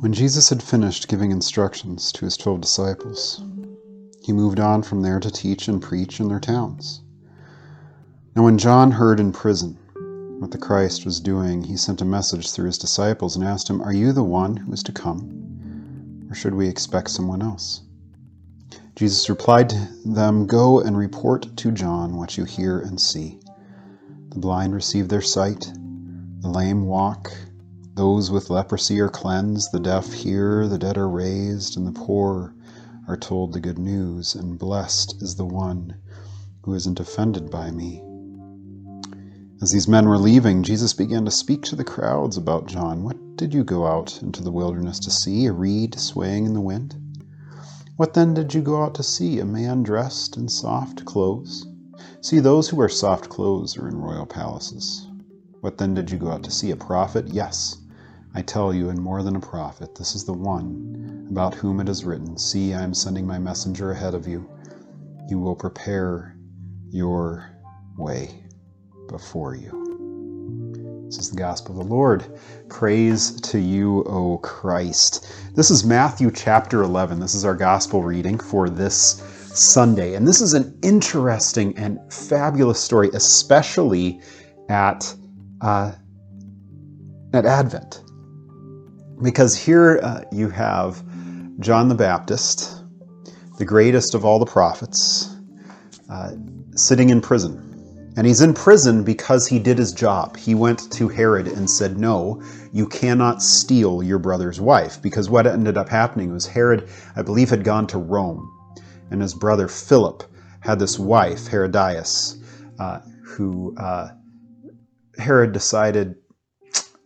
When Jesus had finished giving instructions to his twelve disciples, he moved on from there to teach and preach in their towns. Now, when John heard in prison what the Christ was doing, he sent a message through his disciples and asked him, Are you the one who is to come, or should we expect someone else? Jesus replied to them, Go and report to John what you hear and see. The blind receive their sight, the lame walk, those with leprosy are cleansed, the deaf hear, the dead are raised, and the poor are told the good news, and blessed is the one who isn't offended by me. As these men were leaving, Jesus began to speak to the crowds about John. What did you go out into the wilderness to see? A reed swaying in the wind? What then did you go out to see? A man dressed in soft clothes? See, those who wear soft clothes are in royal palaces. What then did you go out to see? A prophet? Yes. I tell you, and more than a prophet, this is the one about whom it is written See, I am sending my messenger ahead of you. He will prepare your way before you. This is the gospel of the Lord. Praise to you, O Christ. This is Matthew chapter 11. This is our gospel reading for this Sunday. And this is an interesting and fabulous story, especially at, uh, at Advent because here uh, you have John the Baptist, the greatest of all the prophets, uh, sitting in prison. And he's in prison because he did his job. He went to Herod and said, No, you cannot steal your brother's wife. Because what ended up happening was Herod, I believe, had gone to Rome. And his brother Philip had this wife, Herodias, uh, who uh, Herod decided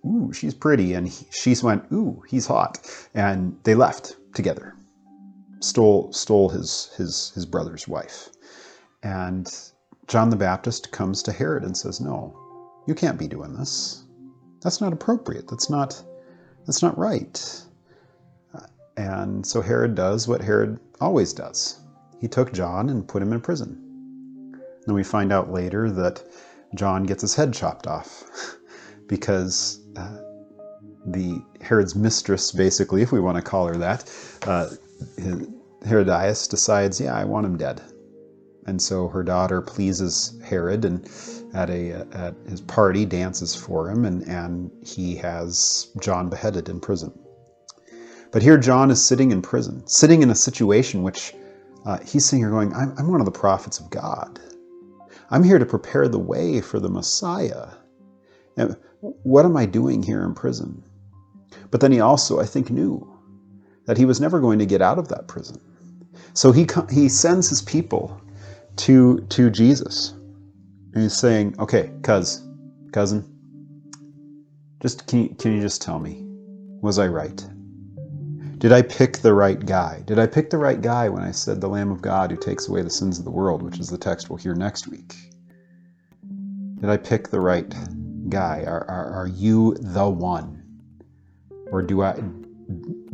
ooh, she's pretty. And he, she went, ooh, he's hot. And they left together, stole, stole his, his, his brother's wife. And John the Baptist comes to Herod and says, no, you can't be doing this. That's not appropriate. That's not, that's not right. Uh, and so Herod does what Herod always does. He took John and put him in prison. Then we find out later that John gets his head chopped off because uh, the Herod's mistress, basically, if we want to call her that, uh, Herodias decides, yeah, I want him dead. And so her daughter pleases Herod and at a at his party dances for him and, and he has John beheaded in prison. But here John is sitting in prison, sitting in a situation which uh, he's sitting here going, I'm, I'm one of the prophets of God. I'm here to prepare the way for the Messiah. And what am I doing here in prison? But then he also, I think, knew that he was never going to get out of that prison. So he, he sends his people to, to Jesus. And he's saying, okay, cuz, cousin, just can you, can you just tell me, was I right? Did I pick the right guy? Did I pick the right guy when I said the Lamb of God who takes away the sins of the world, which is the text we'll hear next week? Did I pick the right guy? Are, are, are you the one? Or do I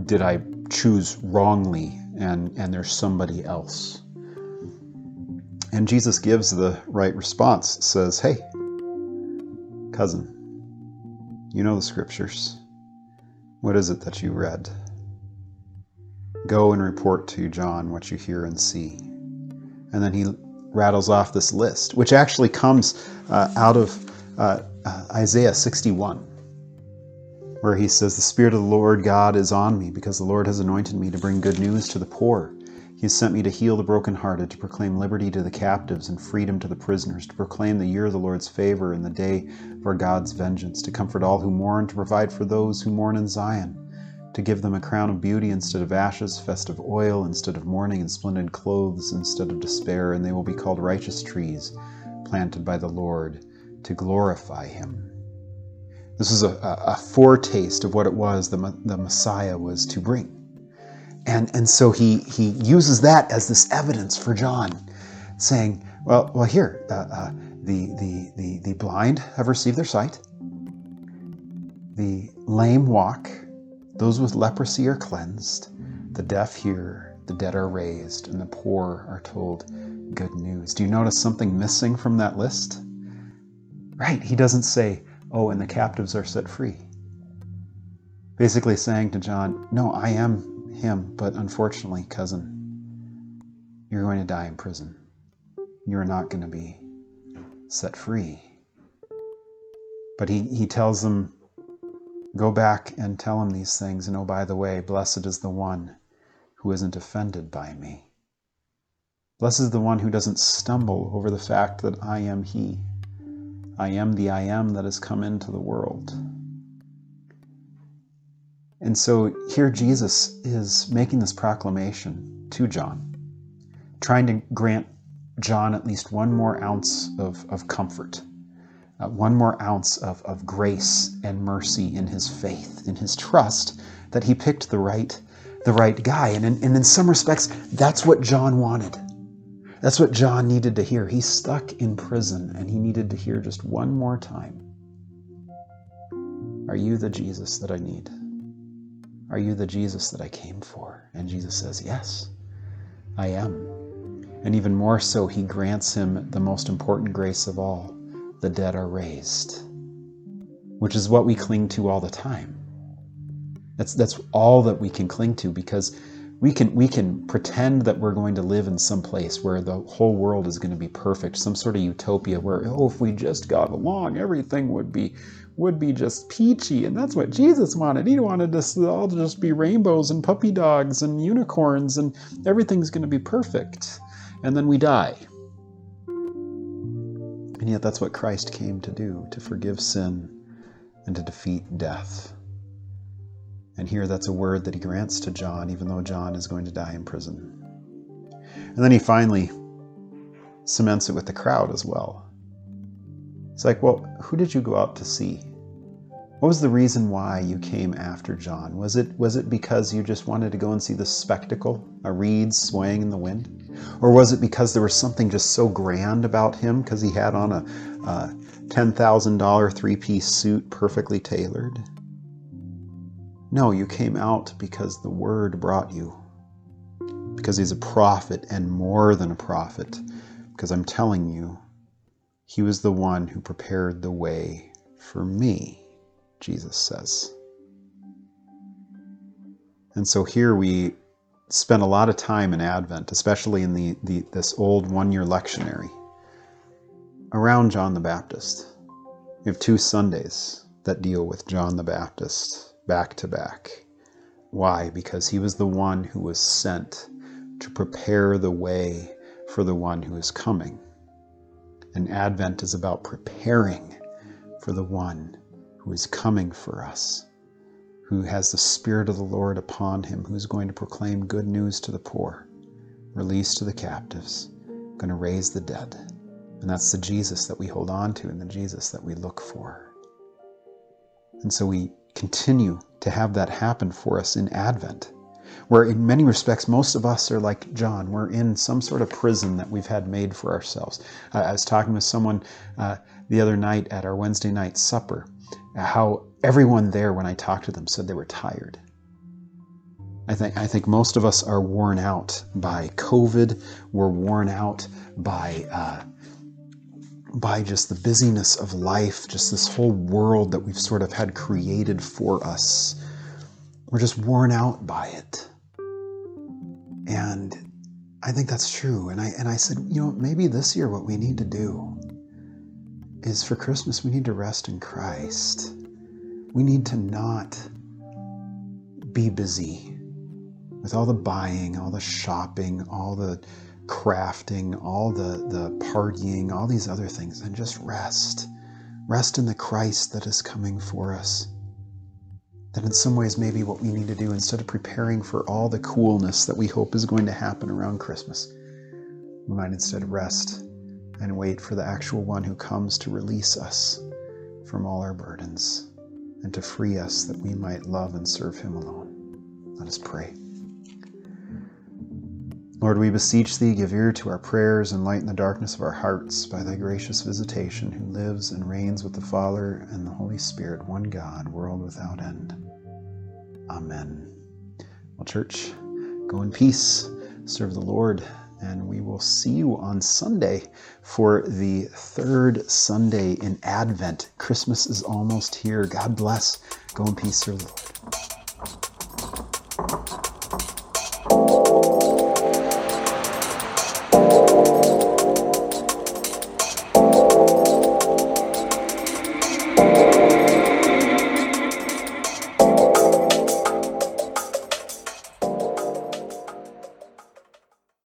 did I choose wrongly and, and there's somebody else? And Jesus gives the right response, says, Hey, cousin, you know the scriptures. What is it that you read? Go and report to John what you hear and see. And then he rattles off this list, which actually comes uh, out of uh, uh, Isaiah 61, where he says, The Spirit of the Lord God is on me, because the Lord has anointed me to bring good news to the poor. He has sent me to heal the brokenhearted, to proclaim liberty to the captives and freedom to the prisoners, to proclaim the year of the Lord's favor and the day of our God's vengeance, to comfort all who mourn, to provide for those who mourn in Zion, to give them a crown of beauty instead of ashes, festive oil instead of mourning, and splendid clothes instead of despair, and they will be called righteous trees planted by the Lord to glorify him. This is a, a, foretaste of what it was the, the Messiah was to bring. And, and so he, he uses that as this evidence for John, saying, Well, well here, uh, uh, the, the, the, the blind have received their sight, the lame walk, those with leprosy are cleansed, the deaf hear, the dead are raised, and the poor are told good news. Do you notice something missing from that list? Right, he doesn't say, oh, and the captives are set free. Basically saying to John, no, I am him, but unfortunately, cousin, you're going to die in prison. You're not going to be set free. But he, he tells them, go back and tell him these things, and oh, by the way, blessed is the one who isn't offended by me. Blessed is the one who doesn't stumble over the fact that I am He. I am the I am that has come into the world. And so here Jesus is making this proclamation to John, trying to grant John at least one more ounce of, of comfort, uh, one more ounce of, of grace and mercy in his faith, in his trust that he picked the right the right guy. And in, and in some respects, that's what John wanted. That's what John needed to hear. He's stuck in prison and he needed to hear just one more time Are you the Jesus that I need? Are you the Jesus that I came for? And Jesus says, Yes, I am. And even more so, he grants him the most important grace of all the dead are raised, which is what we cling to all the time. That's that's all that we can cling to because we can we can pretend that we're going to live in some place where the whole world is going to be perfect, some sort of utopia where oh if we just got along everything would be would be just peachy and that's what Jesus wanted. He wanted us all to just be rainbows and puppy dogs and unicorns and everything's going to be perfect. And then we die. And yet that's what Christ came to do, to forgive sin and to defeat death. And here that's a word that he grants to John, even though John is going to die in prison. And then he finally cements it with the crowd as well. It's like, well, who did you go out to see? What was the reason why you came after John? Was it was it because you just wanted to go and see the spectacle, a reed swaying in the wind? Or was it because there was something just so grand about him because he had on a, uh, a $10,000 three-piece suit perfectly tailored? No, you came out because the Word brought you. Because He's a prophet and more than a prophet. Because I'm telling you, He was the one who prepared the way for me, Jesus says. And so here we spend a lot of time in Advent, especially in the, the this old one-year lectionary, around John the Baptist. We have two Sundays that deal with John the Baptist back to back. Why? Because he was the one who was sent to prepare the way for the one who is coming. And Advent is about preparing for the one who is coming for us, who has the Spirit of the Lord upon him, who's going to proclaim good news to the poor, release to the captives, going to raise the dead. And that's the Jesus that we hold on to and the Jesus that we look for. And so we continue to have that happen for us in Advent, where in many respects, most of us are like John. We're in some sort of prison that we've had made for ourselves. Uh, I was talking with someone uh, the other night at our Wednesday night supper, how everyone there, when I talked to them, said they were tired. I think, I think most of us are worn out by COVID. We're worn out by uh, by just the busyness of life, just this whole world that we've sort of had created for us. We're just worn out by it. And I think that's true. And I and I said, you know, maybe this year what we need to do is for Christmas we need to rest in Christ. We need to not be busy with all the buying, all the shopping, all the crafting, all the, the partying, all these other things, and just rest. Rest in the Christ that is coming for us. That in some ways, maybe what we need to do instead of preparing for all the coolness that we hope is going to happen around Christmas, we might instead rest and wait for the actual one who comes to release us from all our burdens and to free us that we might love and serve him alone. Let us pray. Lord, we beseech thee, give ear to our prayers and lighten the darkness of our hearts by thy gracious visitation, who lives and reigns with the Father and the Holy Spirit, one God, world without end. Amen. Well, church, go in peace, serve the Lord, and we will see you on Sunday for the third Sunday in Advent. Christmas is almost here. God bless. Go in peace, serve the Lord.